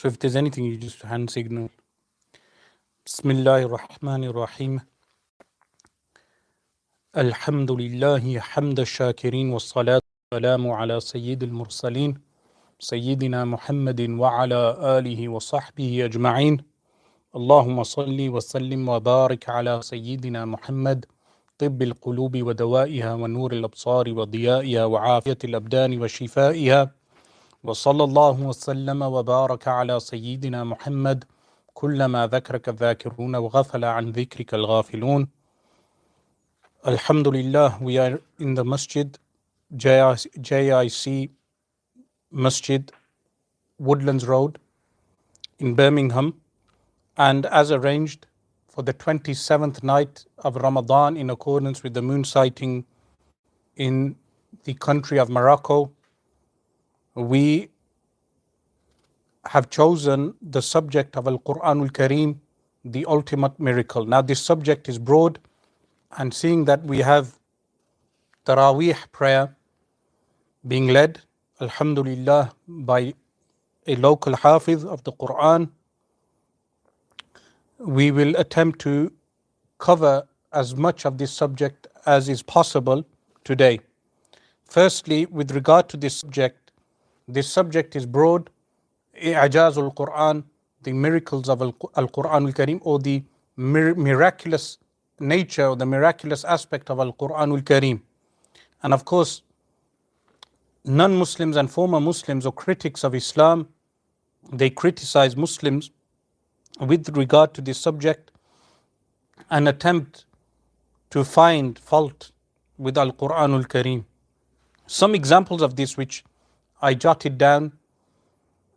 So if there's anything, you just hand signal. Bismillah ar-Rahman ar-Rahim. الحمد لله حمد الشاكرين والصلاة والسلام على سيد المرسلين سيدنا محمد وعلى آله وصحبه أجمعين اللهم صل وسلم وبارك على سيدنا محمد طب القلوب ودوائها ونور الأبصار وضيائها وعافية الأبدان وشفائها وصلى الله وسلم وبارك على سيدنا محمد كلما ذكرك الذاكرون وغفل عن ذكرك الغافلون Alhamdulillah, we are in the masjid, JIC Masjid, Woodlands Road in Birmingham. And as arranged for the 27th night of Ramadan, in accordance with the moon sighting in the country of Morocco, we have chosen the subject of Al Quranul Kareem, the ultimate miracle. Now, this subject is broad and seeing that we have Taraweeh prayer being led, Alhamdulillah, by a local Hafiz of the Quran, we will attempt to cover as much of this subject as is possible today. Firstly, with regard to this subject, this subject is broad, I'jazul Quran, the miracles of Al Quran al Karim, or the miraculous nature or the miraculous aspect of Al Quran Quranul Kareem. And of course, non Muslims and former Muslims or critics of Islam, they criticize Muslims with regard to this subject and attempt to find fault with Al Quran Quranul Kareem. Some examples of this which I jotted down.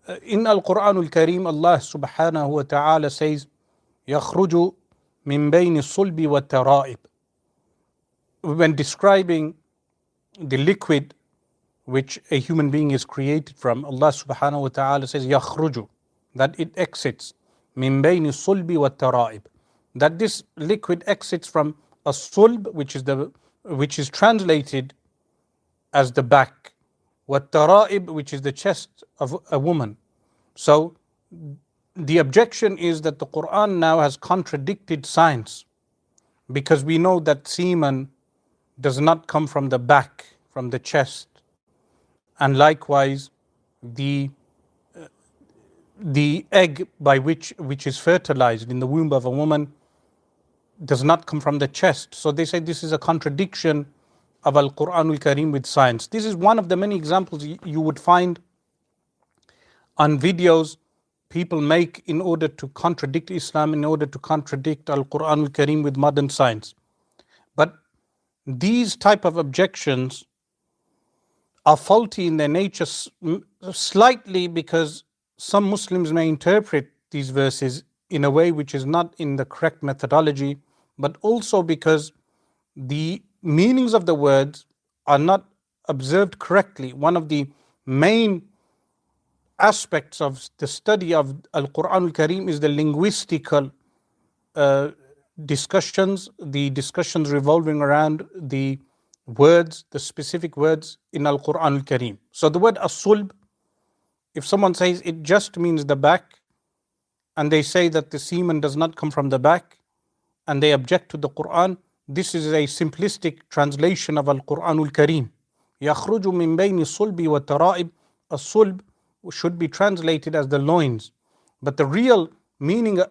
Uh, in Al Quranul Kareem, Allah subhanahu wa ta'ala says, يخرج من بين الصلب والترائب when describing the liquid which a human being is created from Allah subhanahu wa ta'ala says يخرج that it exits من بين الصلب والترائب that this liquid exits from a sulb which is the which is translated as the back والترائب which is the chest of a woman so the objection is that the Quran now has contradicted science because we know that semen does not come from the back, from the chest, and likewise the uh, the egg by which which is fertilized in the womb of a woman does not come from the chest. So they say this is a contradiction of Al Quranul Kareem with science. This is one of the many examples you would find on videos people make in order to contradict Islam, in order to contradict Al Quran al Kareem with modern science. But these type of objections are faulty in their nature slightly because some Muslims may interpret these verses in a way which is not in the correct methodology, but also because the meanings of the words are not observed correctly. One of the main aspects of the study of Al Quran Al Kareem is the linguistical uh, discussions, the discussions revolving around the words, the specific words in Al Quran Al Kareem. So the word asulb, if someone says it just means the back, and they say that the semen does not come from the back, and they object to the Quran, this is a simplistic translation of Al Quran Al Kareem. يخرج من بين الصلب والترائب الصلب should be translated as the loins. But the real meaning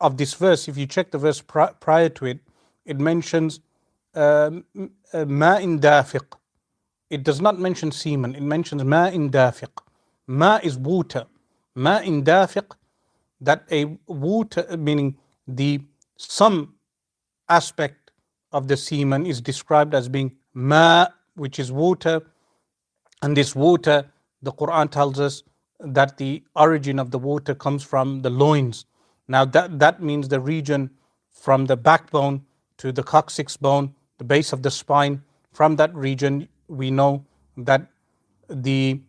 of this verse, if you check the verse prior to it, it mentions um, uh, ma in dafiq. It does not mention semen, it mentions ma in dafiq. Ma is water. Ma in dafiq, that a water, meaning the some aspect of the semen is described as being ma, which is water, and this water, the Quran tells us, that the origin of the water comes from the loins. Now, that, that means the region from the backbone to the coccyx bone, the base of the spine. From that region, we know that the,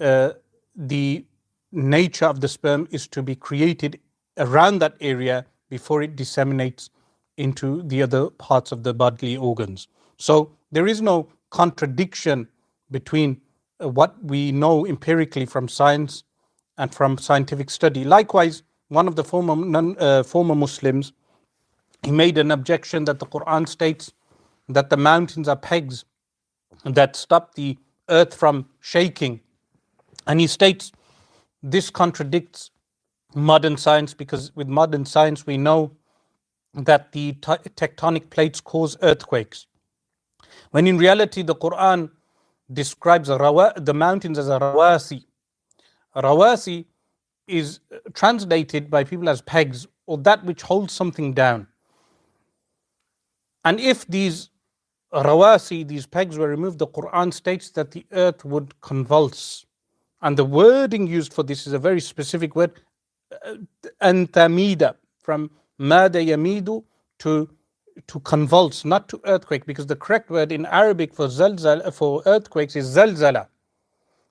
uh, the nature of the sperm is to be created around that area before it disseminates into the other parts of the bodily organs. So, there is no contradiction between what we know empirically from science and from scientific study. Likewise, one of the former, non, uh, former Muslims, he made an objection that the Quran states that the mountains are pegs that stop the earth from shaking. And he states this contradicts modern science because with modern science we know that the tectonic plates cause earthquakes. When in reality the Quran describes the mountains as a rawasi. Rawasi is uh, translated by people as pegs or that which holds something down. And if these rawasi, these pegs were removed, the Quran states that the earth would convulse. And the wording used for this is a very specific word, uh, uh, antamida, from mada yamidu to to convulse, not to earthquake, because the correct word in Arabic for zalzal for earthquakes is zalzala.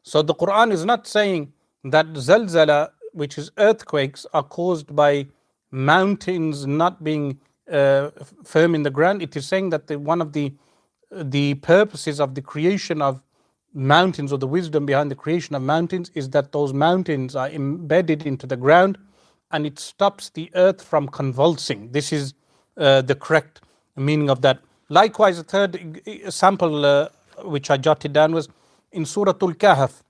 So the Quran is not saying that zalzala, which is earthquakes, are caused by mountains not being uh, firm in the ground. It is saying that the, one of the the purposes of the creation of mountains or the wisdom behind the creation of mountains is that those mountains are embedded into the ground and it stops the earth from convulsing. This is uh, the correct meaning of that. Likewise, a third sample uh, which I jotted down was in Surah Al Kahf,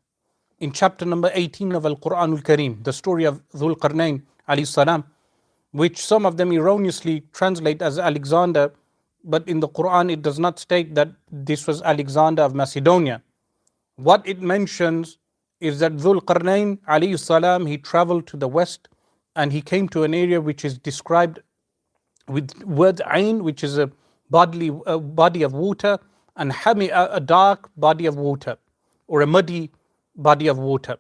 in chapter number 18 of Al Quran Al Kareem, the story of Dhul alayhi salam, which some of them erroneously translate as Alexander, but in the Quran it does not state that this was Alexander of Macedonia. What it mentions is that Dhul Qarnain, alayhi salam, he traveled to the west and he came to an area which is described with word Ain, which is a bodily a body of water, and Hami, a, a dark body of water, or a muddy body of water.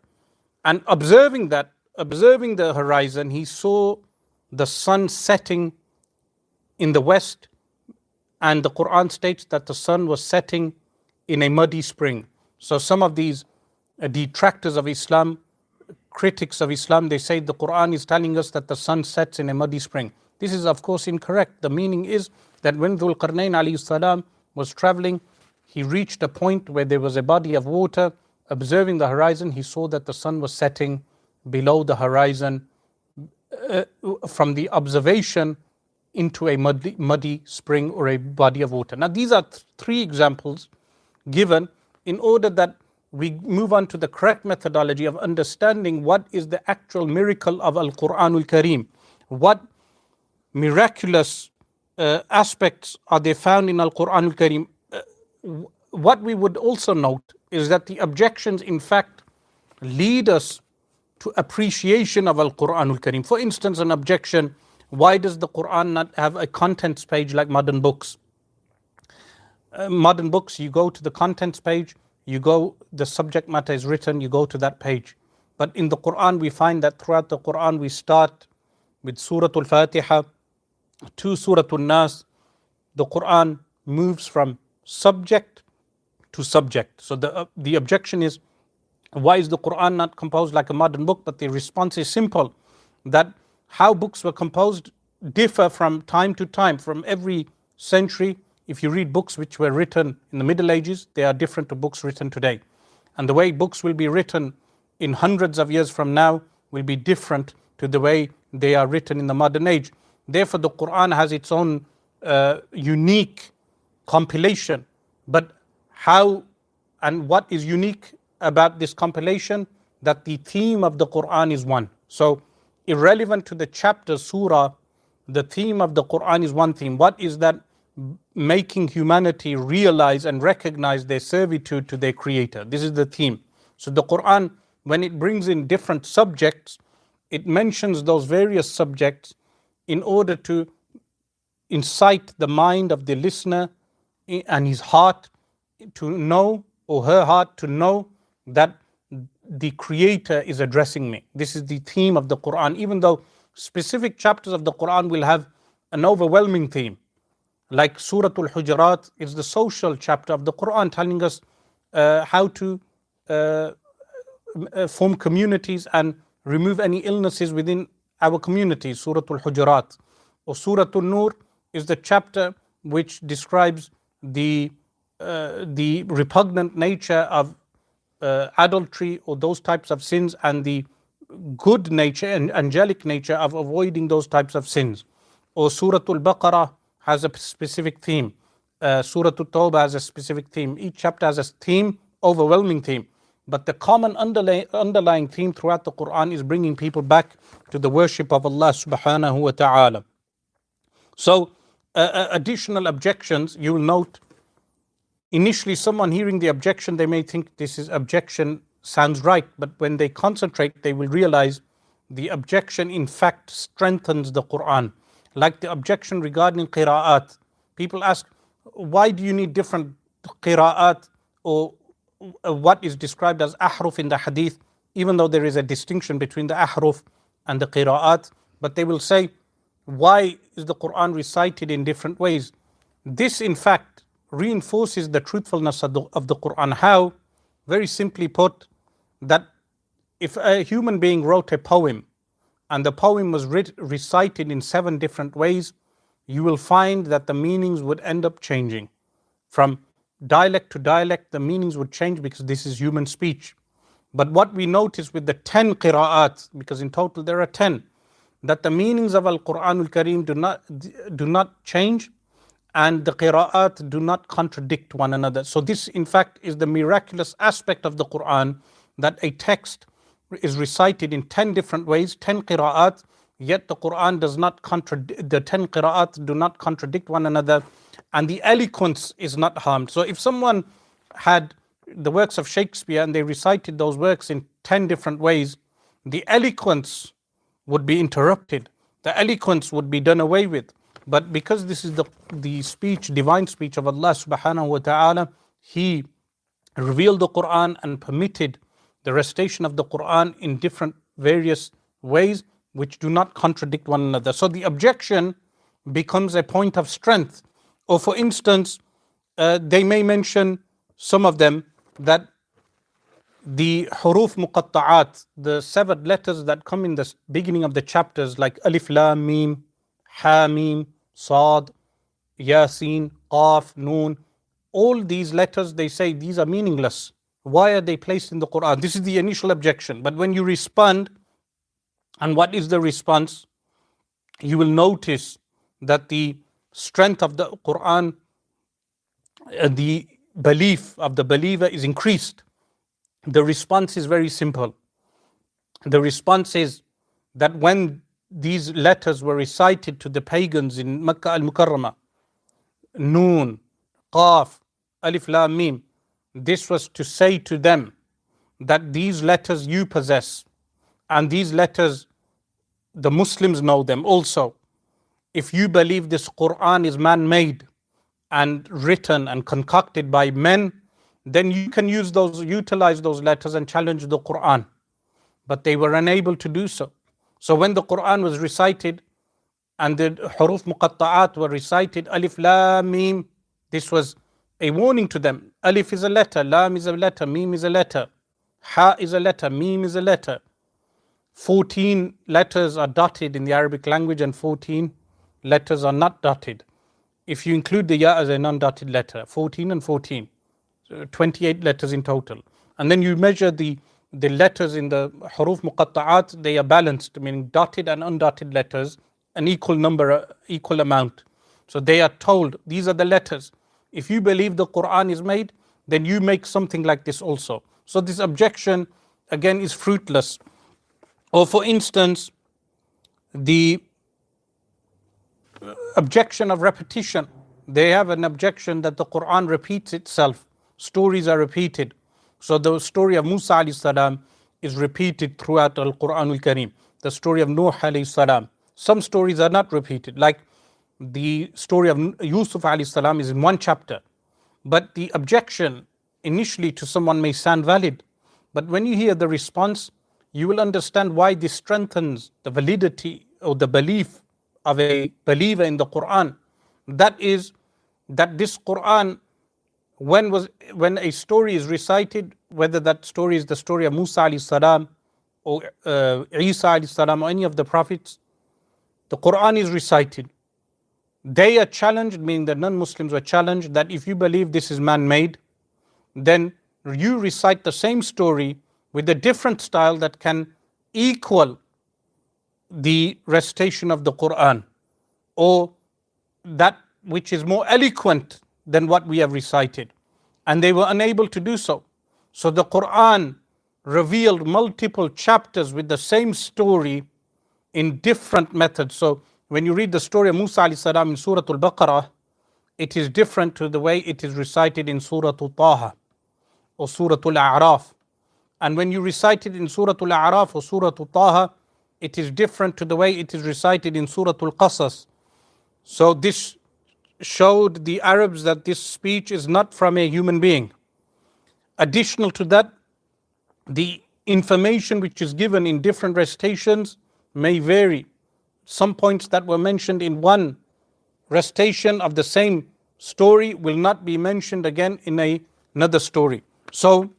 And observing that, observing the horizon, he saw the sun setting in the west, and the Quran states that the sun was setting in a muddy spring. So some of these uh, detractors of Islam, critics of Islam, they say the Quran is telling us that the sun sets in a muddy spring. This is, of course, incorrect. The meaning is that when Dhul Qarnain alayhi salam was traveling, he reached a point where there was a body of water. Observing the horizon, he saw that the sun was setting below the horizon uh, from the observation into a muddy, muddy spring or a body of water. Now, these are th- three examples given in order that we move on to the correct methodology of understanding what is the actual miracle of Al Quranul Kareem. What miraculous uh, aspects are they found in Al Quran Al Kareem. Uh, what we would also note is that the objections, in fact, lead us to appreciation of Al Quran Al Kareem. For instance, an objection why does the Quran not have a contents page like modern books? Uh, modern books, you go to the contents page, you go, the subject matter is written, you go to that page. But in the Quran, we find that throughout the Quran, we start with Surah Al Fatiha, to Surah An-Nas, the Quran moves from subject to subject. So the, uh, the objection is, why is the Quran not composed like a modern book? But the response is simple, that how books were composed differ from time to time, from every century. If you read books which were written in the Middle Ages, they are different to books written today. And the way books will be written in hundreds of years from now will be different to the way they are written in the modern age. Therefore, the Quran has its own uh, unique compilation. But how and what is unique about this compilation? That the theme of the Quran is one. So, irrelevant to the chapter, surah, the theme of the Quran is one theme. What is that? Making humanity realize and recognize their servitude to their Creator. This is the theme. So, the Quran, when it brings in different subjects, it mentions those various subjects in order to incite the mind of the listener and his heart to know, or her heart to know, that the Creator is addressing me. This is the theme of the Quran, even though specific chapters of the Quran will have an overwhelming theme. Like Surah Al Hujurat is the social chapter of the Quran, telling us uh, how to uh, uh form communities and remove any illnesses within our community, Surah Al Hujurat. Or Surah Al Nur is the chapter which describes the, uh, the repugnant nature of uh, adultery or those types of sins and the good nature and angelic nature of avoiding those types of sins. Or Surah Al Baqarah has a specific theme. Uh, Surah Al Tawbah has a specific theme. Each chapter has a theme, overwhelming theme. But the common underlay, underlying theme throughout the Quran is bringing people back to the worship of Allah subhanahu wa ta'ala. So, uh, uh, additional objections, you will note initially someone hearing the objection, they may think this is objection sounds right, but when they concentrate, they will realize the objection in fact strengthens the Quran. Like the objection regarding qira'at. People ask, why do you need different qira'at or uh, what is described as ahruf in the hadith, even though there is a distinction between the ahruf and the qira'at, but they will say, why is the Quran recited in different ways? This, in fact, reinforces the truthfulness of the, of the Quran. How? Very simply put, that if a human being wrote a poem and the poem was recited in seven different ways, you will find that the meanings would end up changing. From dialect to dialect, the meanings would change because this is human speech. But what we notice with the 10 qira'at, because in total there are 10, that the meanings of Al Quran al Kareem do not, do not change and the qira'at do not contradict one another. So, this in fact is the miraculous aspect of the Quran that a text is recited in 10 different ways, 10 qira'at, yet the Quran does not contradict, the 10 qira'at do not contradict one another, and the eloquence is not harmed. So if someone had the works of Shakespeare and they recited those works in 10 different ways, the eloquence would be interrupted, the eloquence would be done away with. But because this is the, the speech, divine speech of Allah subhanahu wa ta'ala, He revealed the Quran and permitted the recitation of the Quran in different various ways which do not contradict one another. So the objection becomes a point of strength. Or for instance, uh, they may mention some of them that the huruf muqatta'at, the severed letters that come in the beginning of the chapters like alif, lam, mim, ha, mim, sad, yasin, qaf, noon, all these letters they say these are meaningless. Why are they placed in the Quran? This is the initial objection. But when you respond, and what is the response? You will notice that the strength of the Quran, uh, the belief of the believer is increased. The response is very simple. The response is that when these letters were recited to the pagans in Makkah al Mukarramah, Noon, Qaf, Alif Lam Mim, this was to say to them that these letters you possess, and these letters, the Muslims know them also. If you believe this Quran is man made and written and concocted by men, then you can use those, utilize those letters and challenge the Quran. But they were unable to do so. So when the Quran was recited and the huruf muqatta'at were recited, alif, lam, mim, this was a warning to them. Alif is a letter, Lam is a letter, Mim is a letter, Ha is a letter, Mim is a letter. 14 letters are dotted in the Arabic language and 14 letters are not dotted. If you include the Ya as a non dotted letter, 14 and 14, so 28 letters in total. And then you measure the, the letters in the huruf muqatta'at, they are balanced, meaning dotted and undotted letters, an equal number, equal amount. So they are told these are the letters. If you believe the Quran is made, then you make something like this also. So this objection again is fruitless. Or for instance, the objection of repetition. They have an objection that the Quran repeats itself. Stories are repeated. So the story of Musa alayhi salam is repeated throughout Al Quran al Kareem. The story of Nuh alayhi salam. Some stories are not repeated, like the story of Yusuf alayhi salam is in one chapter. But the objection initially to someone may sound valid. But when you hear the response, you will understand why this strengthens the validity or the belief of a believer in the Quran. That is, that this Quran, when was when a story is recited, whether that story is the story of Musa alayhi salam or uh, Isa alayhi salam or any of the prophets, the Quran is recited they are challenged, meaning the non Muslims were challenged, that if you believe this is man made, then you recite the same story with a different style that can equal the recitation of the Quran or that which is more eloquent than what we have recited. And they were unable to do so. So the Quran revealed multiple chapters with the same story in different methods. So when you read the story of Musa salam in Surah Al Baqarah, it is different to the way it is recited in Surah Al Taha or Surah Al A'raf. And when you recite it in Surah Al A'raf or Surah Al Taha, it is different to the way it is recited in Surah Al Qasas. So this showed the Arabs that this speech is not from a human being. Additional to that, the information which is given in different recitations may vary. Some points that were mentioned in one recitation of the same story will not be mentioned again in a, another story. So,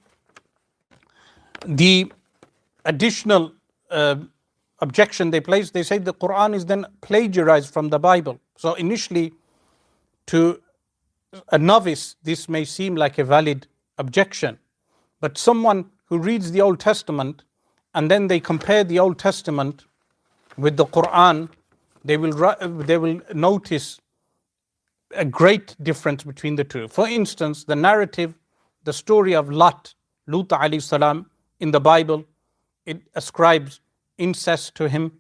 the additional uh, objection they place, they say the Quran is then plagiarized from the Bible. So, initially, to a novice, this may seem like a valid objection. But someone who reads the Old Testament and then they compare the Old Testament with the Quran, they will, they will notice a great difference between the two. For instance, the narrative, the story of Lot, Lut alayhi salam, in the Bible, it ascribes incest to him.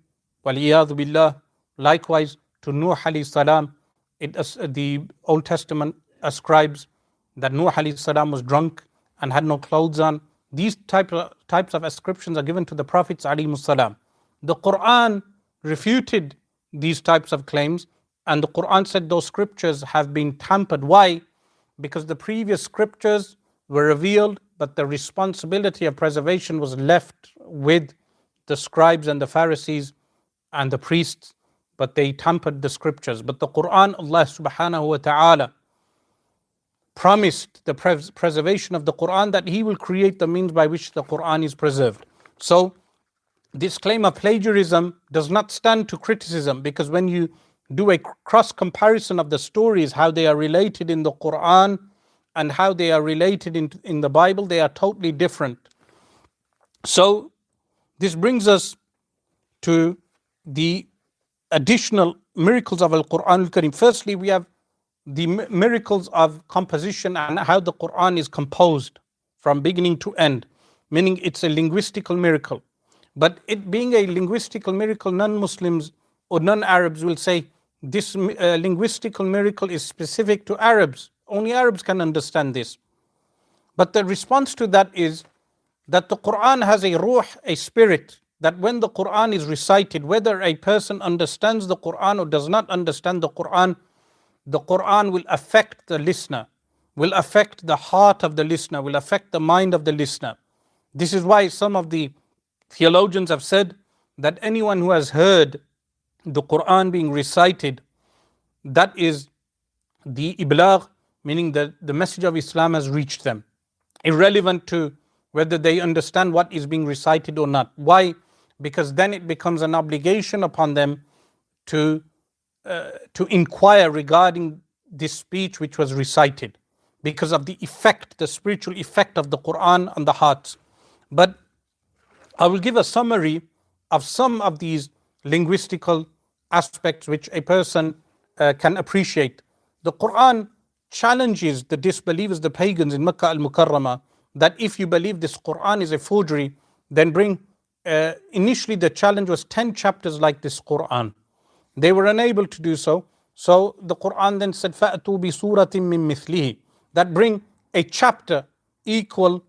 billah. Likewise, to Nuh alayhi salam, it, the Old Testament ascribes that Nuh alayhi salam was drunk and had no clothes on. These type of, types of ascriptions are given to the Prophets alayhi salam. The Quran refuted these types of claims, and the Quran said those scriptures have been tampered. Why? Because the previous scriptures were revealed, but the responsibility of preservation was left with the scribes and the Pharisees and the priests, but they tampered the scriptures. But the Quran, Allah subhanahu wa ta'ala, promised the pres- preservation of the Quran that He will create the means by which the Quran is preserved. So, this claim of plagiarism does not stand to criticism because when you do a cross comparison of the stories, how they are related in the Quran and how they are related in, in the Bible, they are totally different. So, this brings us to the additional miracles of Al Quran al Karim. Firstly, we have the miracles of composition and how the Quran is composed from beginning to end, meaning it's a linguistical miracle. But it being a linguistical miracle, non Muslims or non Arabs will say this uh, linguistical miracle is specific to Arabs. Only Arabs can understand this. But the response to that is that the Quran has a ruh, a spirit, that when the Quran is recited, whether a person understands the Quran or does not understand the Quran, the Quran will affect the listener, will affect the heart of the listener, will affect the mind of the listener. This is why some of the Theologians have said that anyone who has heard the Quran being recited, that is the iblagh, meaning that the message of Islam has reached them, irrelevant to whether they understand what is being recited or not. Why? Because then it becomes an obligation upon them to, uh, to inquire regarding this speech which was recited because of the effect, the spiritual effect of the Quran on the hearts. But I will give a summary of some of these linguistical aspects which a person uh, can appreciate. The Quran challenges the disbelievers, the pagans in Makkah al Mukarramah, that if you believe this Quran is a forgery, then bring. Uh, initially, the challenge was 10 chapters like this Quran. They were unable to do so. So the Quran then said, فَأْتُوا بِسُورَةٍ مِّن مِثْلِهِ That bring a chapter equal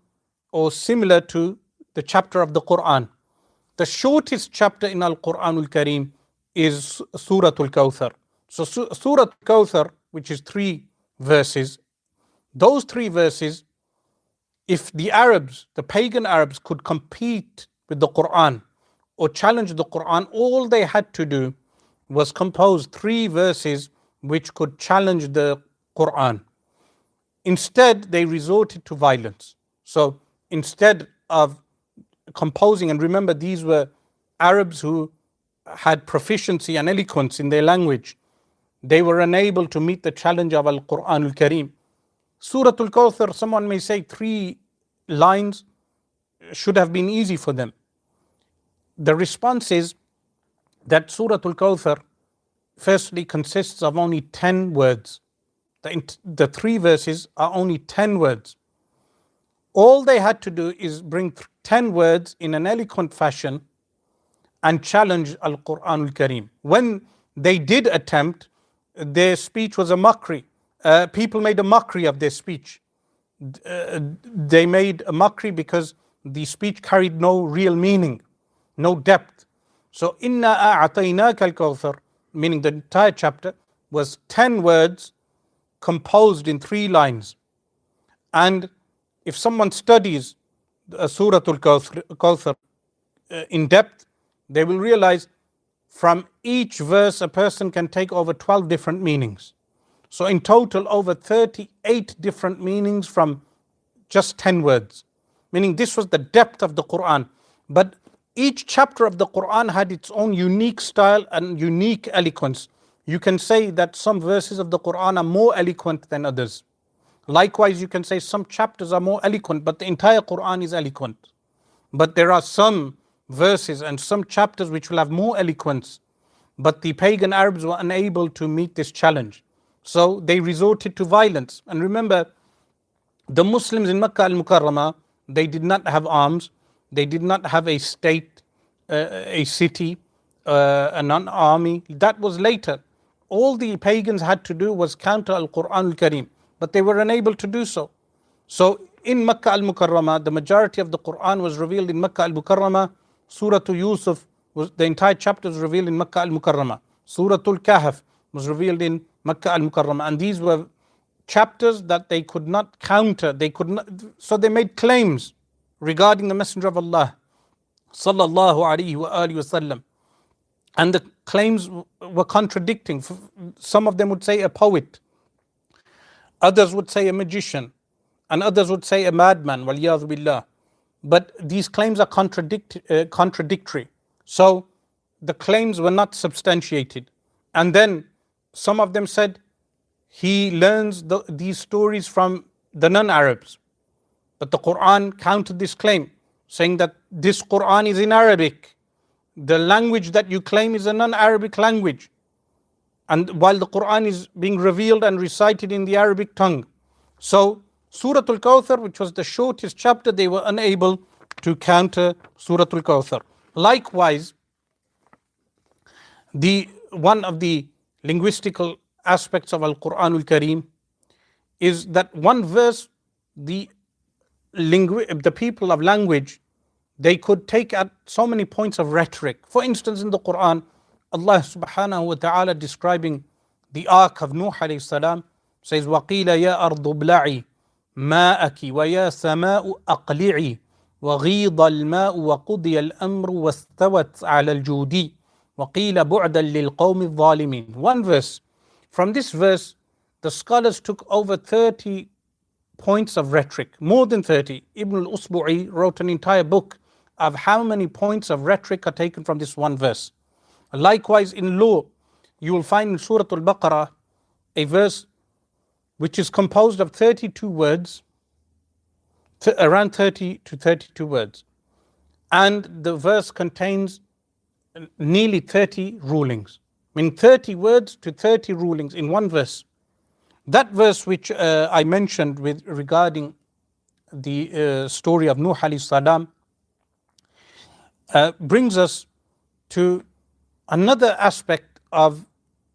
or similar to the chapter of the Quran. The shortest chapter in Al Quran al Kareem is Surah Al Kawthar. So, Surah Al Kawthar, which is three verses, those three verses, if the Arabs, the pagan Arabs, could compete with the Quran or challenge the Quran, all they had to do was compose three verses which could challenge the Quran. Instead, they resorted to violence. So instead of composing, and remember, these were Arabs who had proficiency and eloquence in their language. They were unable to meet the challenge of Al Quran al Kareem. Surah Al Kawthar, someone may say three lines should have been easy for them. the response is that Surah Al Kawthar firstly consists of only 10 words. The, the three verses are only 10 words. All they had to do is bring 10 words in an eloquent fashion and challenge Al Quran Al Kareem. When they did attempt, their speech was a mockery. Uh, people made a mockery of their speech. Uh, they made a mockery because the speech carried no real meaning, no depth. So, inna a'ataynaka al-kawthar, meaning the entire chapter, was 10 words composed in three lines. And if someone studies Surah Al-Kawthar uh, in depth, they will realize from each verse a person can take over 12 different meanings. So in total, over 38 different meanings from just 10 words. Meaning this was the depth of the Quran. But each chapter of the Quran had its own unique style and unique eloquence. You can say that some verses of the Quran are more eloquent than others. Likewise, you can say some chapters are more eloquent, but the entire Quran is eloquent. But there are some verses and some chapters which will have more eloquence, but the pagan Arabs were unable to meet this challenge. So they resorted to violence. And remember, the Muslims in Makkah al Mukarramah, they did not have arms, they did not have a state, uh, a city, uh, an army. That was later. All the pagans had to do was counter Al Quran al Kareem, but they were unable to do so. So in Makkah al Mukarramah, the majority of the Quran was revealed in Makkah al Mukarramah. Surah Yusuf, was, the entire chapter was revealed in Makkah al Mukarramah. Surah Al Kahf was revealed in Makkah al Mukarramah. And these were chapters that they could not counter. They could not, so they made claims regarding the Messenger of Allah, sallallahu alaihi wasallam, and the claims were contradicting. Some of them would say a poet, others would say a magician, and others would say a madman. Billah. But these claims are contradict, uh, contradictory. So the claims were not substantiated. And then some of them said he learns the, these stories from the non Arabs. But the Quran countered this claim, saying that this Quran is in Arabic. The language that you claim is a non Arabic language. And while the Quran is being revealed and recited in the Arabic tongue. So, Surah Al Kawthar, which was the shortest chapter, they were unable to counter Surah Al Kawthar. Likewise, the one of the linguistical aspects of Al Quran Al Kareem is that one verse, the, lingu- the people of language, they could take at so many points of rhetoric. For instance, in the Quran, Allah subhanahu wa ta'ala describing the ark of Nuh alayhi salam says, وَقِيلَ يَا أَرْضُ بْلَعِي ماءك ويا سماء أقلعي وغيض الماء وقضي الأمر واستوت على الجودي وَقِيلَ بُعْدًا لِلْقَوْمِ الظَّالِمِينَ One verse. From this verse, the scholars took over 30 points of rhetoric, more than 30. Ibn al-Usbu'i wrote an entire book of how many points of rhetoric are taken from this one verse. Likewise, in law, you will find in Surah Al-Baqarah a verse which is composed of 32 words, around 30 to 32 words. And the verse contains nearly 30 rulings. I mean, 30 words to 30 rulings in one verse. That verse which uh, I mentioned with regarding the uh, story of Nuh alayhi salam uh, brings us to another aspect of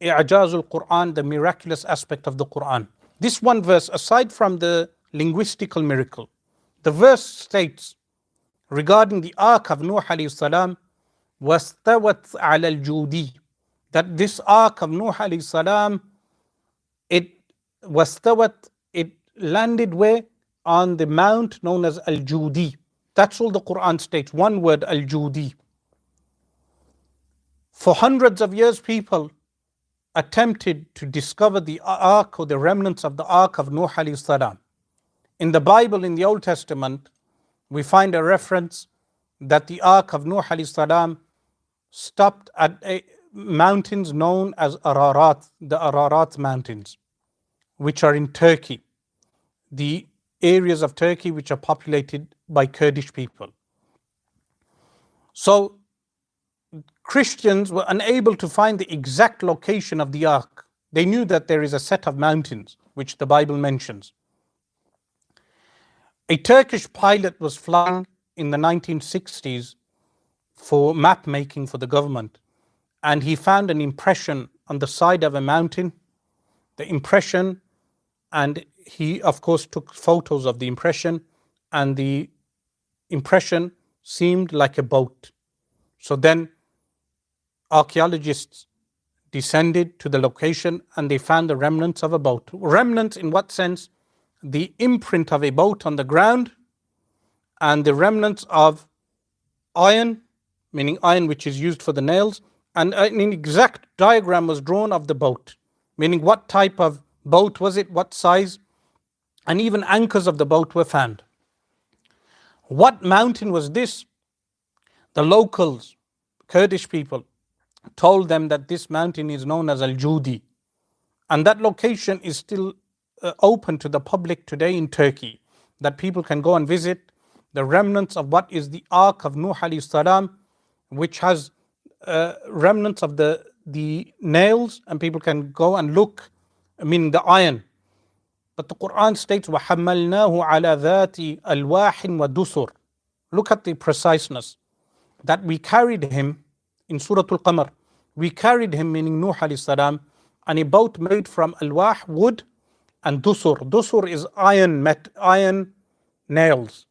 i'jaz Quran, the miraculous aspect of the Quran. This one verse, aside from the linguistical miracle, the verse states regarding the ark of Nuh alayhi salam, wastawat ala al-judi, that this ark of Nuh alayhi salam, it wastawat, it landed where? On the mount known as al-Judi. That's all the Quran states, one word, al-Judi for hundreds of years people attempted to discover the ark or the remnants of the ark of Nuh alayhi salam in the Bible in the Old Testament we find a reference that the ark of Nuh alayhi salam stopped at a, mountains known as Ararat, the Ararat Mountains, which are in Turkey, the areas of Turkey which are populated by Kurdish people. So Christians were unable to find the exact location of the ark. They knew that there is a set of mountains, which the Bible mentions. A Turkish pilot was flying in the 1960s for map making for the government, and he found an impression on the side of a mountain. The impression, and he, of course, took photos of the impression, and the impression seemed like a boat. So then archaeologists descended to the location and they found the remnants of a boat. Remnants, in what sense? The imprint of a boat on the ground and the remnants of iron, meaning iron which is used for the nails, and an exact diagram was drawn of the boat, meaning what type of boat was it, what size, and even anchors of the boat were found. What mountain was this? The locals, Kurdish people, told them that this mountain is known as Al Judi. And that location is still uh, open to the public today in Turkey, that people can go and visit the remnants of what is the Ark of Nuh alayhi salam, which has uh, remnants of the, the nails, and people can go and look, I mean the iron. But the Quran states, وَحَمَّلْنَاهُ عَلَى ذَاتِ أَلْوَاحٍ وَدُسُرٍ Look at the preciseness. That we carried him in Surah Al-Qamar. We carried him, meaning Nuh alayhi salam, on a boat made from alwah, wood, and dusur. Dusur is iron, met, iron nails.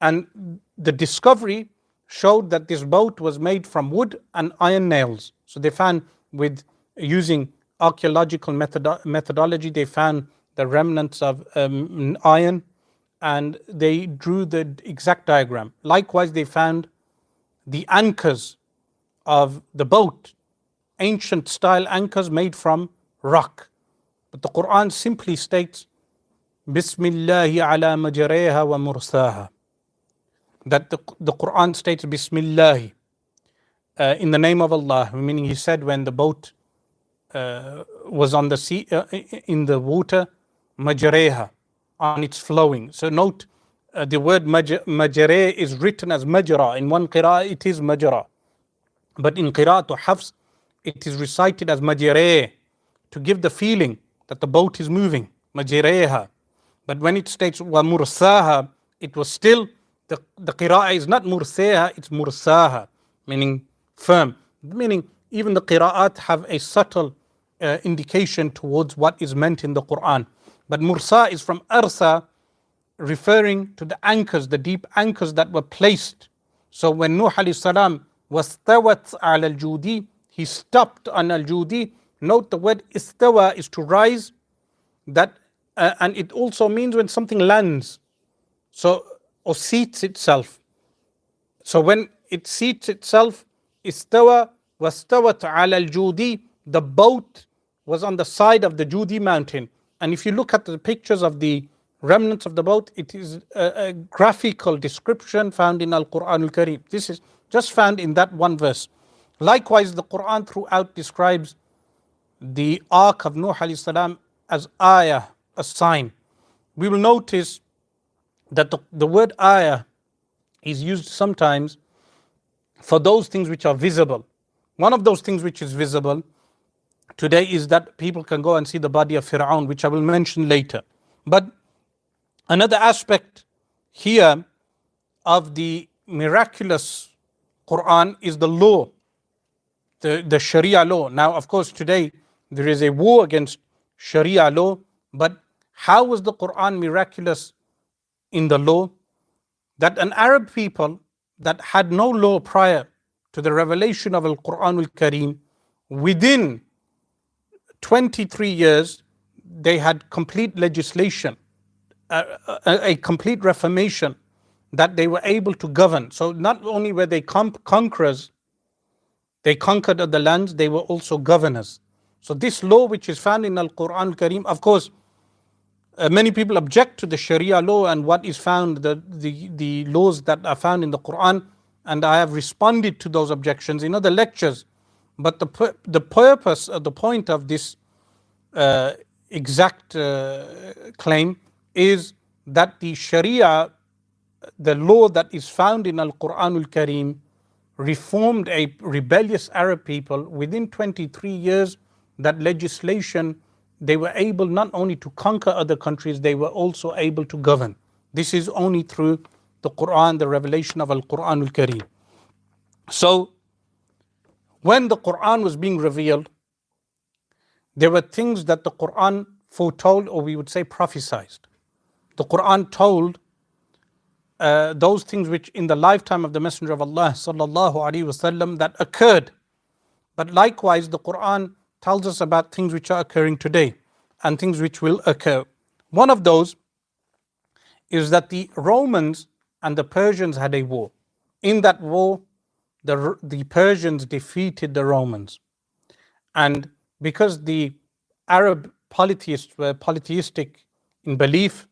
And the discovery showed that this boat was made from wood and iron nails. So they found with using archaeological methodo- methodology, they found the remnants of um, iron and they drew the exact diagram. Likewise, they found the anchors of the boat, ancient style anchors made from rock. But the Quran simply states, Bismillahi ala majareha wa mursaha. That the, the Quran states Bismillah uh, in the name of Allah, meaning He said when the boat uh, was on the sea, uh, in the water, majareha, on its flowing. So note uh, the word majare is written as majra. In one qira'ah, it is majra. But in qira'at hafs, it is recited as majire to give the feeling that the boat is moving. Majireha. But when it states wa mursaha, it was still the, the qira'ah is not mursaha, it's mursaha, meaning firm. Meaning even the qira'at have a subtle uh, indication towards what is meant in the Quran. But mursa is from arsa, referring to the anchors, the deep anchors that were placed. So when Nuh alayhi salam wastawat al judi, he stopped on al judi. Note the word istawa is to rise, that uh, and it also means when something lands, so or seats itself. So when it seats itself, istawa wastawat al judi, the boat was on the side of the Judi mountain. And if you look at the pictures of the remnants of the boat, it is a, a graphical description found in Al Quran Al Kareem. This is just found in that one verse. Likewise, the Quran throughout describes the ark of Nuh salam as ayah, a sign. We will notice that the, the word ayah is used sometimes for those things which are visible. One of those things which is visible today is that people can go and see the body of Fir'aun, which I will mention later. But another aspect here of the miraculous Quran is the law, the, the Sharia law. Now, of course, today there is a war against Sharia law, but how was the Quran miraculous in the law? That an Arab people that had no law prior to the revelation of Al Quran al Kareem, within 23 years, they had complete legislation, a, a, a complete reformation that they were able to govern. So not only were they conquerors, they conquered other lands, they were also governors. So this law which is found in Al-Quran Kareem, of course, uh, many people object to the Sharia law and what is found, the, the, the laws that are found in the Quran, and I have responded to those objections in other lectures. But the, the purpose, uh, the point of this uh, exact uh, claim is that the Sharia the law that is found in Al Quran Al Kareem reformed a rebellious Arab people, within 23 years, that legislation, they were able not only to conquer other countries, they were also able to govern. This is only through the Quran, the revelation of Al Quran al Kareem. So, when the Quran was being revealed, there were things that the Quran foretold, or we would say prophesied. The Quran told uh, those things which in the lifetime of the Messenger of Allah sallallahu alaihi wasallam that occurred. But likewise, the Quran tells us about things which are occurring today and things which will occur. One of those is that the Romans and the Persians had a war. In that war, the, the Persians defeated the Romans. And because the Arab polytheists were polytheistic in belief,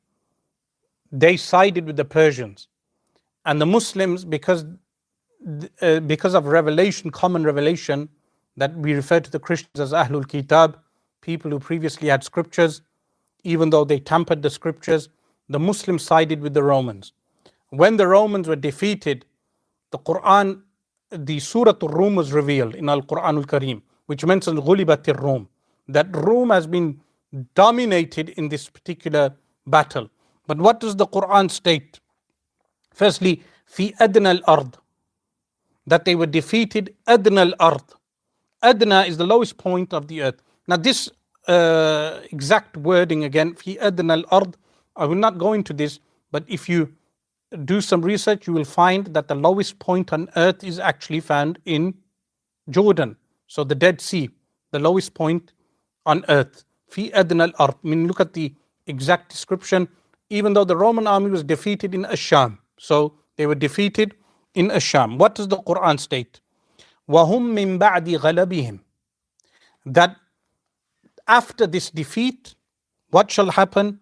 they sided with the Persians. And the Muslims, because, uh, because of revelation, common revelation, that we refer to the Christians as Ahlul Kitab, people who previously had scriptures, even though they tampered the scriptures, the Muslims sided with the Romans. When the Romans were defeated, the Quran, the Surah Al-Rum was revealed in Al-Quran Al-Kareem, which mentions Ghulibat al-Rum, that Rum has been dominated in this particular battle. But what does the Quran state? Firstly, fi adna al-ard, that they were defeated adna al-ard. Adna is the lowest point of the earth. Now this uh, exact wording again, fi adna al-ard, I will not go into this, but if you do some research, you will find that the lowest point on earth is actually found in Jordan. So the Dead Sea, the lowest point on earth. Fi adna al-ard. I mean, look at the exact description even though the Roman army was defeated in Asham. So they were defeated in Asham. What does the Quran state? وَهُمْ مِن بَعْدِ غَلَبِهِمْ That after this defeat, what shall happen?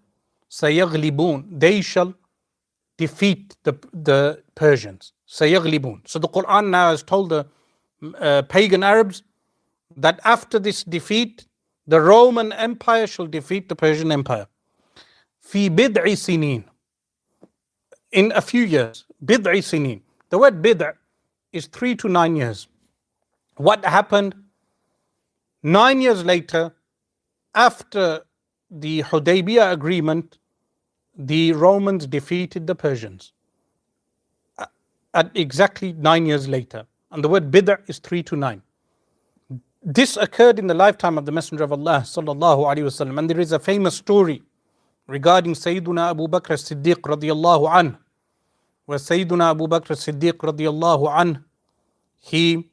سَيَغْلِبُونَ They shall defeat the, the Persians. سَيَغْلِبُونَ So the Quran now has told the uh, pagan Arabs that after this defeat, the Roman Empire shall defeat the Persian Empire. في بضع سنين in a few years بضع سنين the word bid'a is three to nine years what happened nine years later after the Hudaybiyah agreement the Romans defeated the Persians at exactly nine years later and the word bid'a is three to nine this occurred in the lifetime of the Messenger of Allah sallallahu alaihi wasallam and there is a famous story regarding Sayyiduna Abu Bakr as-Siddiq radiallahu anh, where Sayyiduna Abu Bakr as-Siddiq radiallahu anh, he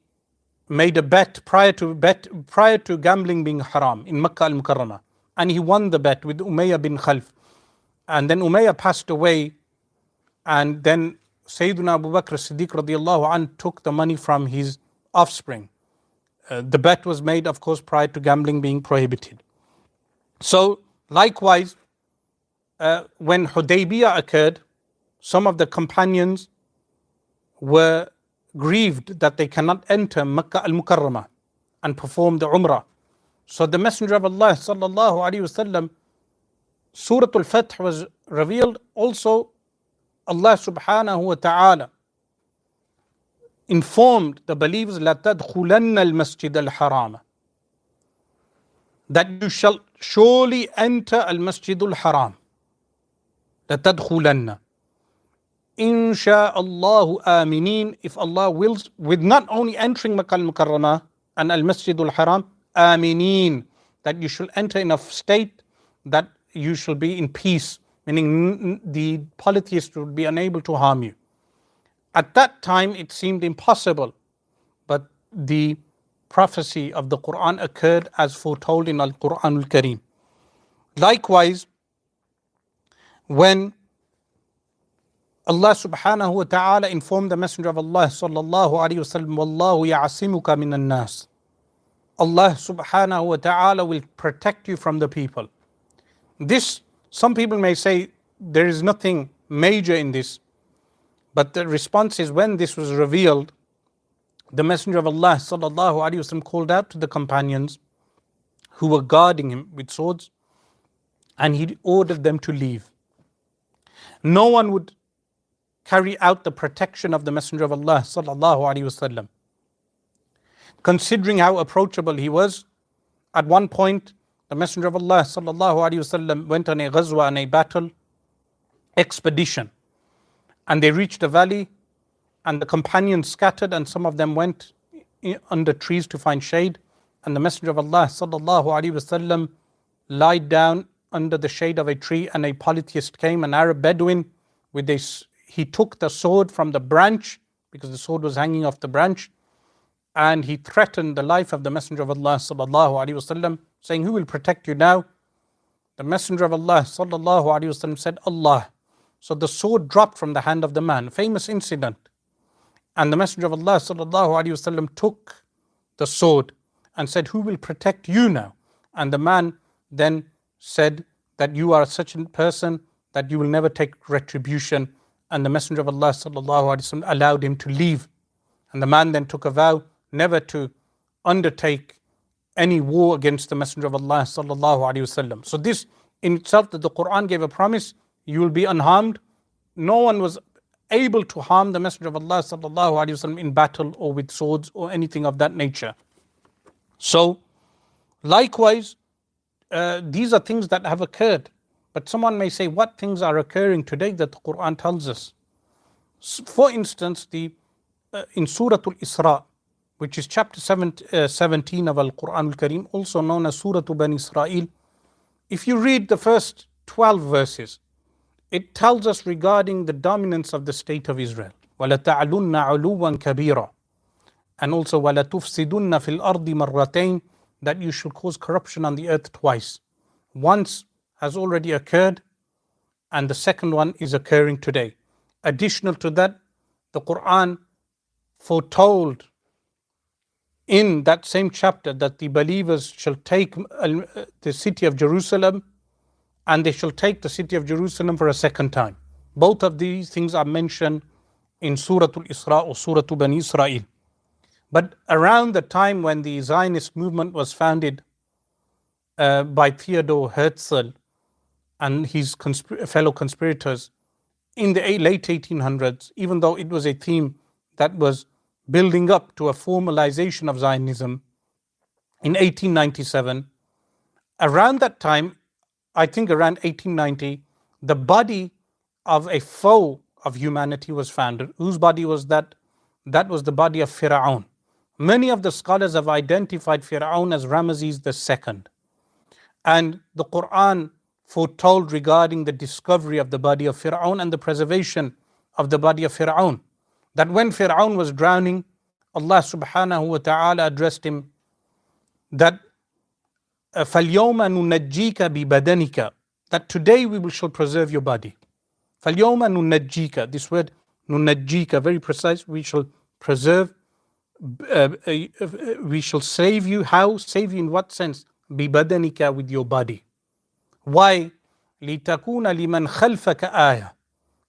made a bet prior to bet prior to gambling being haram in Makkah al-Mukarramah. And he won the bet with Umayyah bin Khalf. And then Umayyah passed away, and then Sayyiduna Abu Bakr as-Siddiq radiallahu anh took the money from his offspring. Uh, the bet was made, of course, prior to gambling being prohibited. So, likewise, uh, when Hudaybiyah occurred, some of the companions were grieved that they cannot enter Makkah al Mukarramah and perform the Umrah. So the Messenger of Allah sallallahu alayhi wasallam, Surah Al Fath was revealed. Also, Allah subhanahu wa taala informed the believers la tadkhulanna al that you shall surely enter al masjid al haram شاء الله آمنين if Allah wills with not only entering Makkah al-Mukarramah and al-Masjid al-Haram آمنين that you should enter in a state that you shall be in peace meaning the polytheists would be unable to harm you at that time it seemed impossible but the prophecy of the Quran occurred as foretold in Al-Quran al-Kareem likewise when Allah subhanahu wa ta'ala informed the Messenger of Allah sallallahu alayhi wasallam, Wallahu ya'asimuka minan nas. Allah subhanahu wa ta'ala will protect you from the people. This, some people may say, there is nothing major in this. But the response is when this was revealed, the Messenger of Allah sallallahu alayhi wasallam called out to the companions who were guarding him with swords and he ordered them to leave no one would carry out the protection of the Messenger of Allah sallallahu alaihi wasallam. Considering how approachable he was, at one point the Messenger of Allah sallallahu alaihi wasallam went on a ghazwa, on a battle expedition, and they reached a valley, and the companions scattered, and some of them went under trees to find shade, and the Messenger of Allah sallallahu alaihi wasallam lied down under the shade of a tree, and a polytheist came, an Arab Bedouin, with a he took the sword from the branch because the sword was hanging off the branch and he threatened the life of the Messenger of Allah sallallahu alaihi wasallam, saying, "Who will protect you now?" The Messenger of Allah sallallahu alaihi wasallam said, "Allah." So the sword dropped from the hand of the man. Famous incident. And the Messenger of Allah sallallahu alaihi wasallam took the sword and said, "Who will protect you now?" And the man then said that you are such a person that you will never take retribution and the Messenger of Allah وسلم, allowed him to leave. And the man then took a vow never to undertake any war against the Messenger of Allah. وسلم. So, this in itself, that the Quran gave a promise you will be unharmed. No one was able to harm the Messenger of Allah وسلم, in battle or with swords or anything of that nature. So, likewise, uh, these are things that have occurred. But someone may say, what things are occurring today that the Quran tells us? For instance, the uh, in Surah Al-Isra, which is chapter seven, uh, 17 of Al-Quran Al-Karim, also known as Surah Bani Israel, if you read the first 12 verses, it tells us regarding the dominance of the state of Israel. وَلَتَعْلُنَّ عُلُوًّا كَبِيرًا And also وَلَتُفْسِدُنَّ فِي الْأَرْضِ مَرَّتَيْنِ that you shall cause corruption on the earth twice. Once has already occurred, and the second one is occurring today. Additional to that, the Quran foretold in that same chapter that the believers shall take uh, the city of Jerusalem and they shall take the city of Jerusalem for a second time. Both of these things are mentioned in Surah Al Isra or Surah Bani Israel. But around the time when the Zionist movement was founded uh, by Theodore Herzl and his fellow conspirators in the late 1800s, even though it was a theme that was building up to a formalization of Zionism in 1897, around that time, I think around 1890, the body of a foe of humanity was founded. Whose body was that? That was the body of Fir'aun. Many of the scholars have identified Fir'aun as Ramesses II. And the Quran foretold regarding the discovery of the body of Fir'aun and the preservation of the body of Fir'aun. That when Fir'aun was drowning, Allah subhanahu wa ta'ala addressed him that فَالْيَوْمَ نُنَجِّيكَ بِبَدَنِكَ That today we will shall preserve your body. فَالْيَوْمَ نُنَجِّيكَ This word نُنَجِّيكَ, very precise, we shall preserve, uh, uh, uh, we shall save you. How? Save you in what sense? بِبَدَنِكَ with your body. Why? لِتَكُونَ لِمَنْ خَلْفَكَ آيَةً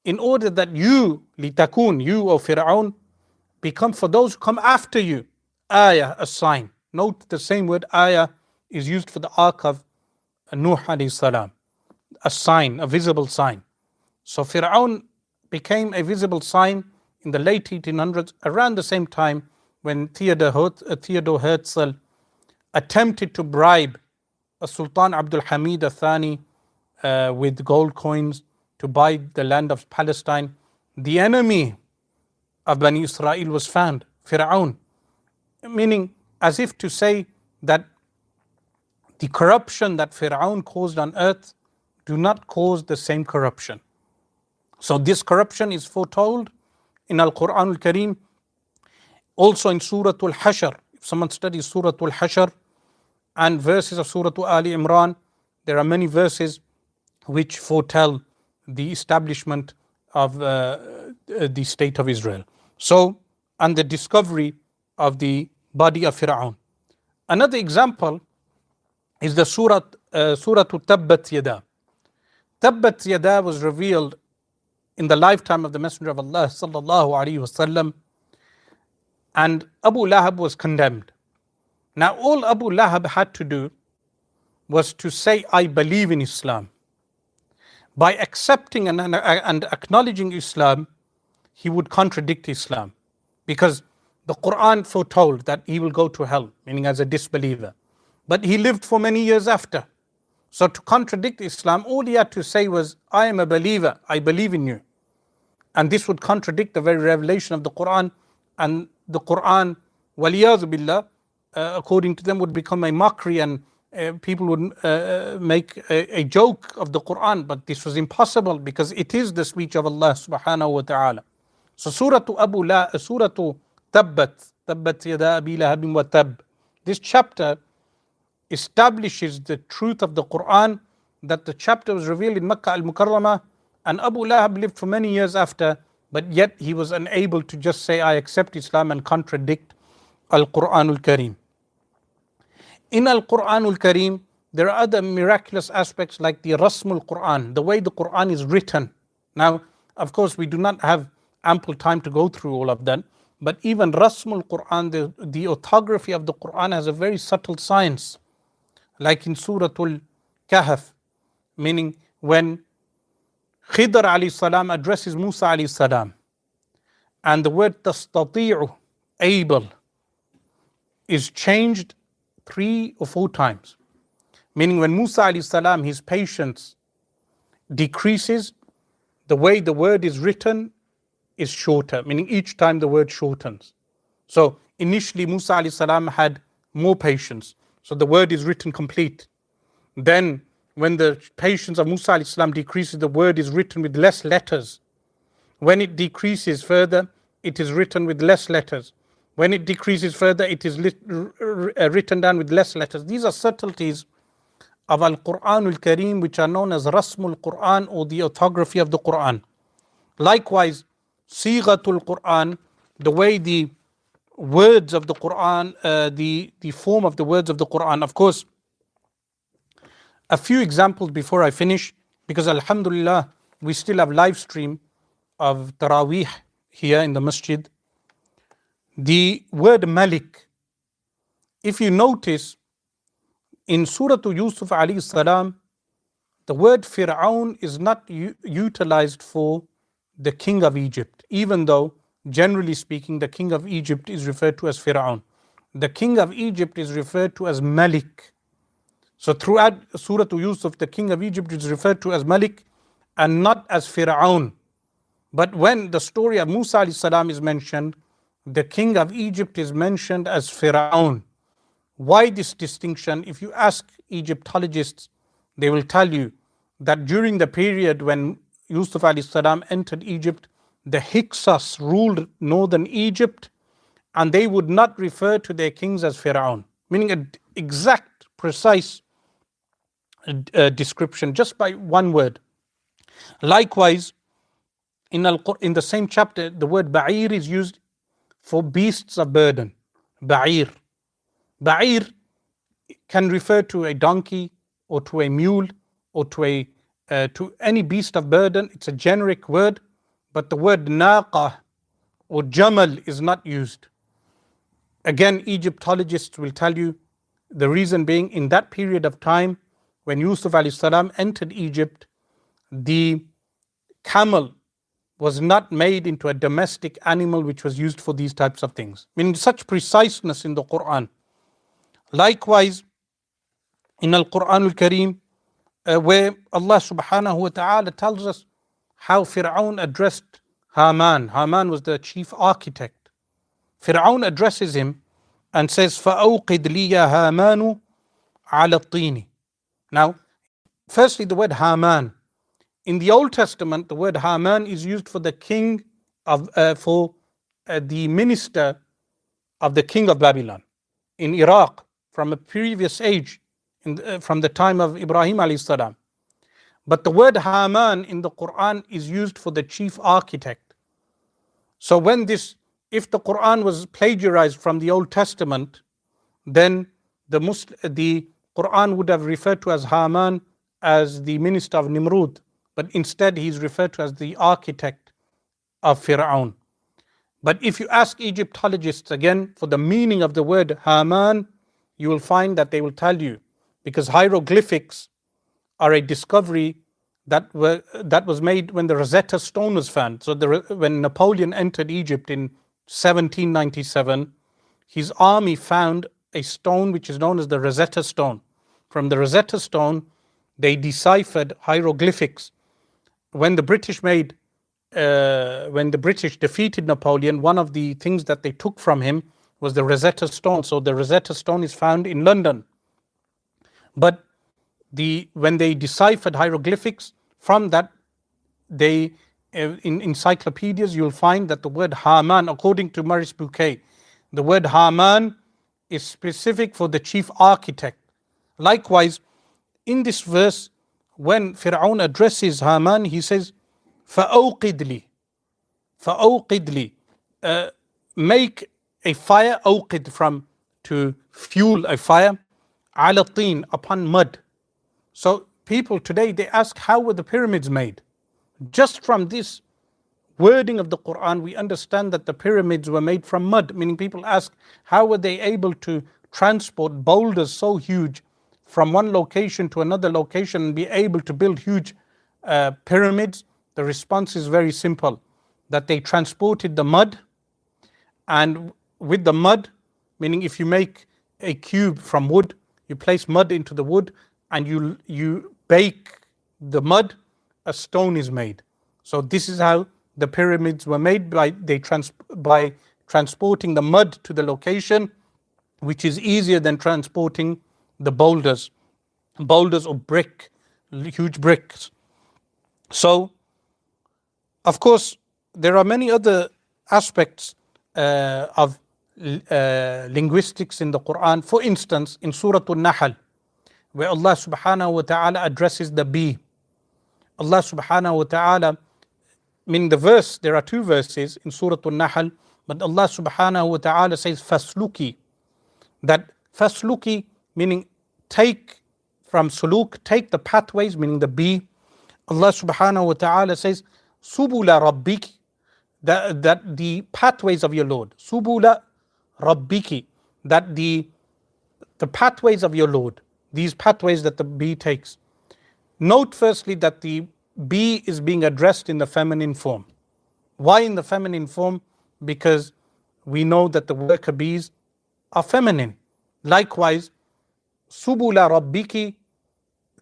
In order that you, لِتَكُون, you, O Fir'aun, become for those who come after you, ayah, a sign. Note the same word ayah is used for the ark of Nuh alayhi salam, a sign, a visible sign. So Fir'aun became a visible sign in the late 1800s, around the same time when Theodore, Theodore Herzl attempted to bribe Sultan Abdul Hamid Thani uh, with gold coins to buy the land of Palestine, the enemy of Bani Israel was found, Fir'aun. Meaning, as if to say that the corruption that Fir'aun caused on earth do not cause the same corruption. So this corruption is foretold in Al Quran Al Kareem, also in Surah Al Hashr. If someone studies Surah Al Hashr, and verses of Surah Ali Imran, there are many verses which foretell the establishment of uh, the state of Israel. So, and the discovery of the body of Fir'aun. Another example is the Surah, uh, Surah Tabbat Yada. Tabbat Yada was revealed in the lifetime of the Messenger of Allah sallallahu alaihi wasallam, and Abu Lahab was condemned. Now, all Abu Lahab had to do was to say, I believe in Islam. By accepting and, and acknowledging Islam, he would contradict Islam because the Quran foretold that he will go to hell, meaning as a disbeliever. But he lived for many years after. So to contradict Islam, all he had to say was, I am a believer, I believe in you. And this would contradict the very revelation of the Quran. And the Quran, billah, uh, according to them, would become a mockery and uh, people would uh, uh, make a, a, joke of the Quran. But this was impossible because it is the speech of Allah subhanahu wa ta'ala. So Surah Abu La, uh, Surah Tabbat, Tabbat Yada Abi Lahabin wa Tab. This chapter establishes the truth of the Quran that the chapter was revealed in Makkah al Mukarramah and Abu Lahab lived for many years after, but yet he was unable to just say, I accept Islam and contradict Al Quran al Kareem. In Al Quran al Kareem, there are other miraculous aspects like the Rasmul Quran, the way the Quran is written. Now, of course, we do not have ample time to go through all of that, but even Rasmul Quran, the, the orthography of the Quran has a very subtle science like in Surah Al Kahf, meaning when Khidr alayhi salam addresses Musa alayhi salam, and the word tastati'u, able, is changed three or four times. Meaning when Musa alayhi salam, his patience decreases, the way the word is written is shorter, meaning each time the word shortens. So initially Musa alayhi salam had more patience. So the word is written complete. Then, when the patience of Musa alayhi salam decreases, the word is written with less letters. When it decreases further, it is written with less letters. When it decreases further, it is lit, written down with less letters. These are subtleties of Al Quran al Kareem, which are known as Rasmul Quran or the orthography of the Quran. Likewise, Sighatul Quran, the way the words of the Quran, uh, the, the form of the words of the Quran. Of course, a few examples before I finish, because Alhamdulillah, we still have live stream of Taraweeh here in the masjid. The word Malik, if you notice in Surah Yusuf alayhi salam, the word Fir'aun is not utilized for the king of Egypt, even though Generally speaking, the king of Egypt is referred to as Fir'aun. The king of Egypt is referred to as Malik. So throughout Surah Yusuf, the king of Egypt is referred to as Malik and not as Fir'aun. But when the story of Musa salam is mentioned, the king of Egypt is mentioned as Fir'aun. Why this distinction? If you ask Egyptologists, they will tell you that during the period when Yusuf salam entered Egypt, the Hyksos ruled northern Egypt and they would not refer to their kings as Pharaoh, meaning an exact, precise uh, description just by one word. Likewise, in, in the same chapter, the word Ba'ir is used for beasts of burden. Ba'ir. Ba'ir can refer to a donkey or to a mule or to a uh, to any beast of burden. It's a generic word but the word naqa or jamal is not used. Again, Egyptologists will tell you the reason being in that period of time when Yusuf salam entered Egypt, the camel was not made into a domestic animal which was used for these types of things. Meaning such preciseness in the Quran. Likewise, in Al Quran Al Kareem, uh, where Allah subhanahu wa ta'ala tells us how Fir'aun addressed Haman. Haman was the chief architect. Fir'aun addresses him and says, فَأَوْقِدْ لِي يَا هَامَانُ عَلَى الطِّينِ now, firstly, the word Haman. In the Old Testament, the word Haman is used for the king of, uh, for uh, the minister of the king of Babylon in Iraq from a previous age, the, uh, from the time of Ibrahim salam. But the word Haman in the Quran is used for the chief architect. So when this, if the Quran was plagiarized from the Old Testament, then the, Muslim, the Quran would have referred to as Haman as the minister of Nimrud, but instead he's referred to as the architect of Fir'aun. But if you ask Egyptologists again for the meaning of the word Haman, you will find that they will tell you because hieroglyphics are a discovery that were that was made when the Rosetta Stone was found. So the, when Napoleon entered Egypt in 1797, his army found a stone which is known as the Rosetta Stone. From the Rosetta Stone, they deciphered hieroglyphics. When the British made, uh, when the British defeated Napoleon, one of the things that they took from him was the Rosetta Stone. So the Rosetta Stone is found in London. But the when they deciphered hieroglyphics, from that they uh, in encyclopedias you'll find that the word Haman, according to Maurice Bucaille, the word Haman is specific for the chief architect. Likewise, in this verse, when Fir'aun addresses Haman, he says, فَأَوْقِدْ لِي فَأَوْقِدْ لِي uh, Make a fire, أوقد from to fuel a fire, على الطين upon mud. So people today, they ask, how were the pyramids made? Just from this wording of the Quran, we understand that the pyramids were made from mud, meaning people ask, how were they able to transport boulders so huge from one location to another location and be able to build huge uh, pyramids? The response is very simple that they transported the mud, and with the mud, meaning if you make a cube from wood, you place mud into the wood and you, you bake the mud, a stone is made. So, this is how the pyramids were made by they trans, by transporting the mud to the location, which is easier than transporting the boulders, boulders of brick, huge bricks. So, of course, there are many other aspects uh, of uh, linguistics in the Quran. For instance, in Surah Al-Nahl, where Allah subhanahu wa ta'ala addresses the bee. Allah subhanahu wa ta'ala meaning the verse, there are two verses in Surah Al-Nahl, but Allah subhanahu wa ta'ala says fasluki. That fasluki meaning take from suluk, take the pathways, meaning the bee. Allah subhanahu wa ta'ala says subula rabbiki, that, that the pathways of your Lord. Subula rabbiki, that the, the pathways of your Lord, these pathways that the bee takes. Note firstly that the bee is being addressed in the feminine form. Why in the feminine form? Because we know that the worker bees are feminine. Likewise, subula rabbiki,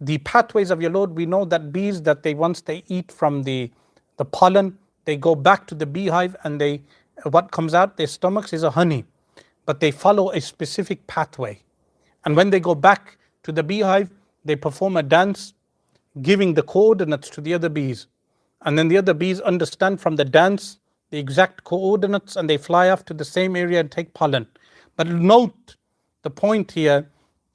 the pathways of your Lord, we know that bees that they once they eat from the, the pollen, they go back to the beehive and they what comes out their stomachs is a honey. But they follow a specific pathway. And when they go back to the beehive, they perform a dance giving the coordinates to the other bees. And then the other bees understand from the dance the exact coordinates and they fly off to the same area and take pollen. But note the point here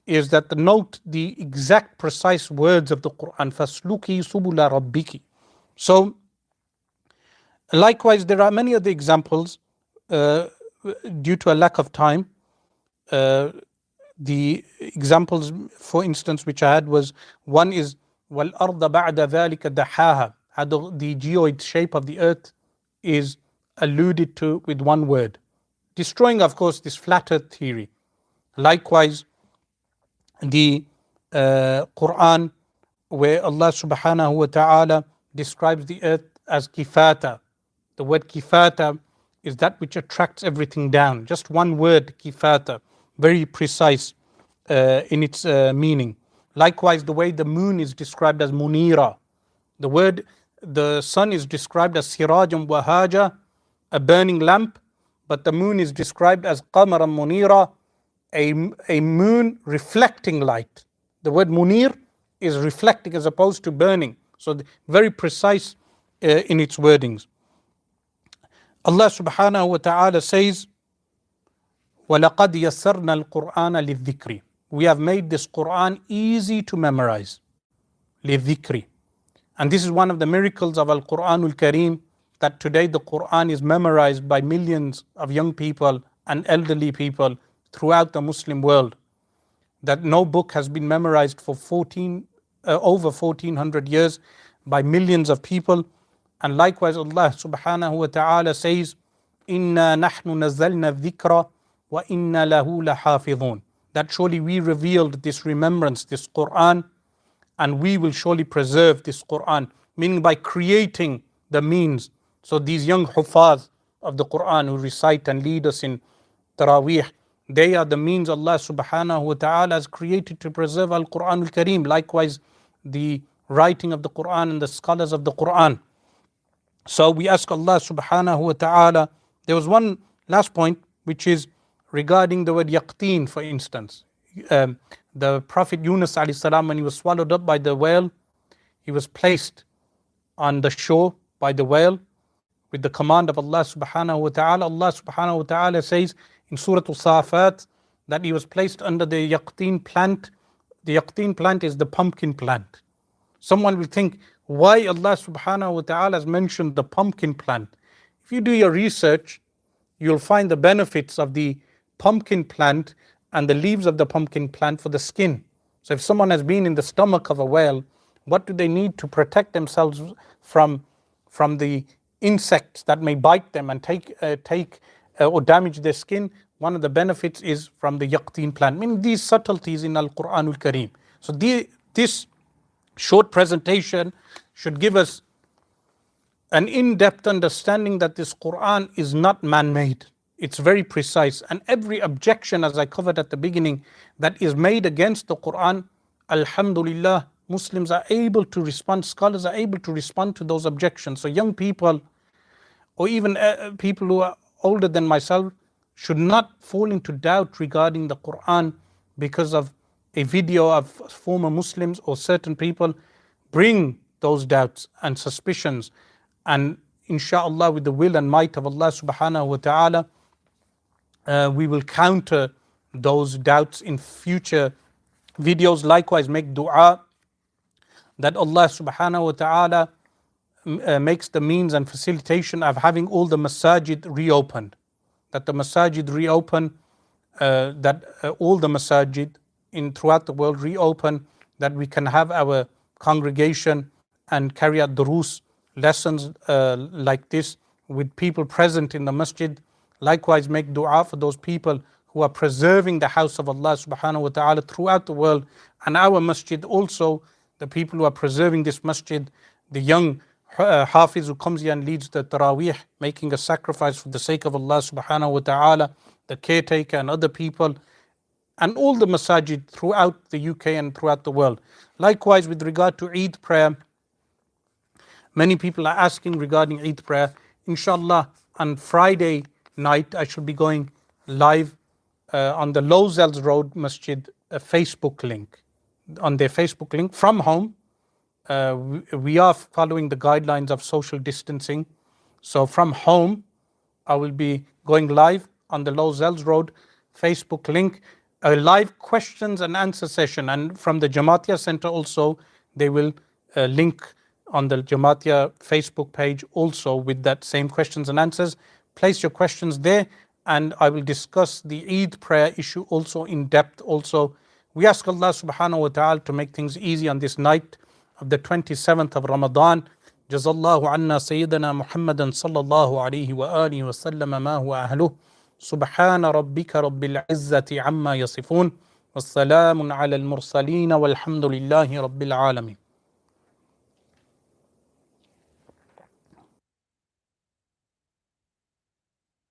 is that the note the exact precise words of the Quran fasluki subula rabbiki. So likewise there are many other examples uh, due to a lack of time uh, the examples for instance which I had was one is wal arda ba'da dhalika dahaha. The, the geoid shape of the earth is alluded to with one word. Destroying of course this flat earth theory. Likewise the uh, Quran, where Allah subhanahu wa ta'ala describes the earth as kifata. The word kifata is that which attracts everything down. Just one word, kifata, very precise uh, in its uh, meaning. Likewise, the way the moon is described as munira. The word, the sun is described as sirajum wahaja, a burning lamp, but the moon is described as qamaran munira, a, a moon reflecting light. The word munir is reflecting as opposed to burning. So very precise uh, in its wordings. Allah subhanahu wa ta'ala says, وَلَقَدْ يَسَّرْنَا الْقُرْآنَ لِلذِّكْرِ we have made this Quran easy to memorize. لِذِكْرِ And this is one of the miracles of Al Quranul Kareem that today the Quran is memorized by millions of young people and elderly people throughout the Muslim world. That no book has been memorized for 14, uh, over 1400 years by millions of people. And likewise, Allah subhanahu wa ta'ala says, Inna nahnu nazzalna dhikra wa inna lahu lahafidhun that surely we revealed this remembrance, this Quran, and we will surely preserve this Quran, meaning by creating the means. So these young hufaz of the Quran who recite and lead us in Taraweeh, they are the means Allah subhanahu wa ta'ala has created to preserve Al Quran al Kareem. Likewise, the writing of the Quran and the scholars of the Quran. So we ask Allah subhanahu wa ta'ala. There was one last point which is regarding the word yaqteen, for instance. Um, the Prophet Yunus alayhi salam, when he was swallowed up by the whale, he was placed on the shore by the whale with the command of Allah subhanahu wa ta'ala. Allah subhanahu wa ta'ala says in Surah Al-Safat that he was placed under the yaqteen plant. The yaqteen plant is the pumpkin plant. Someone will think, why Allah subhanahu wa ta'ala has mentioned the pumpkin plant? If you do your research, you'll find the benefits of the pumpkin plant and the leaves of the pumpkin plant for the skin. So if someone has been in the stomach of a whale, what do they need to protect themselves from, from the insects that may bite them and take, uh, take uh, or damage their skin? One of the benefits is from the yaqteen plant. I mean, these subtleties in Al Quran al Kareem. So the, this short presentation should give us an in depth understanding that this Quran is not man made. It's very precise. And every objection, as I covered at the beginning, that is made against the Quran, Alhamdulillah, Muslims are able to respond, scholars are able to respond to those objections. So, young people, or even uh, people who are older than myself, should not fall into doubt regarding the Quran because of a video of former Muslims or certain people bring those doubts and suspicions. And inshallah, with the will and might of Allah subhanahu wa ta'ala, uh, we will counter those doubts in future videos. Likewise, make dua that Allah subhanahu wa ta'ala uh, makes the means and facilitation of having all the masajid reopened. That the masajid reopen, uh, that uh, all the masajid in throughout the world reopen, that we can have our congregation and carry out durus, lessons uh, like this with people present in the masjid. Likewise, make dua for those people who are preserving the house of Allah subhanahu wa ta'ala throughout the world and our masjid also, the people who are preserving this masjid, the young Hafiz who comes here and leads the Taraweeh, making a sacrifice for the sake of Allah subhanahu wa ta'ala, the caretaker and other people, and all the masajid throughout the UK and throughout the world. Likewise, with regard to Eid prayer, many people are asking regarding Eid prayer. Inshallah, on Friday night, I should be going live uh, on the Lozells Road Masjid Facebook link, on their Facebook link from home. Uh, we, are following the guidelines of social distancing. So from home, I will be going live on the Lozells Road Facebook link, a live questions and answer session. And from the Jamatia Center also, they will uh, link on the Jamatia Facebook page also with that same questions and answers. Place your questions there, and I will discuss the Eid prayer issue also in depth. Also, we ask Allah subhanahu wa ta'ala to make things easy on this night of the 27th of Ramadan. جزا الله عنا سيدنا محمدا صلى الله عليه وآله وسلم ما هو أهله سبحان ربك رب العزة عما يصفون والسلام على المرسلين والحمد لله رب العالمين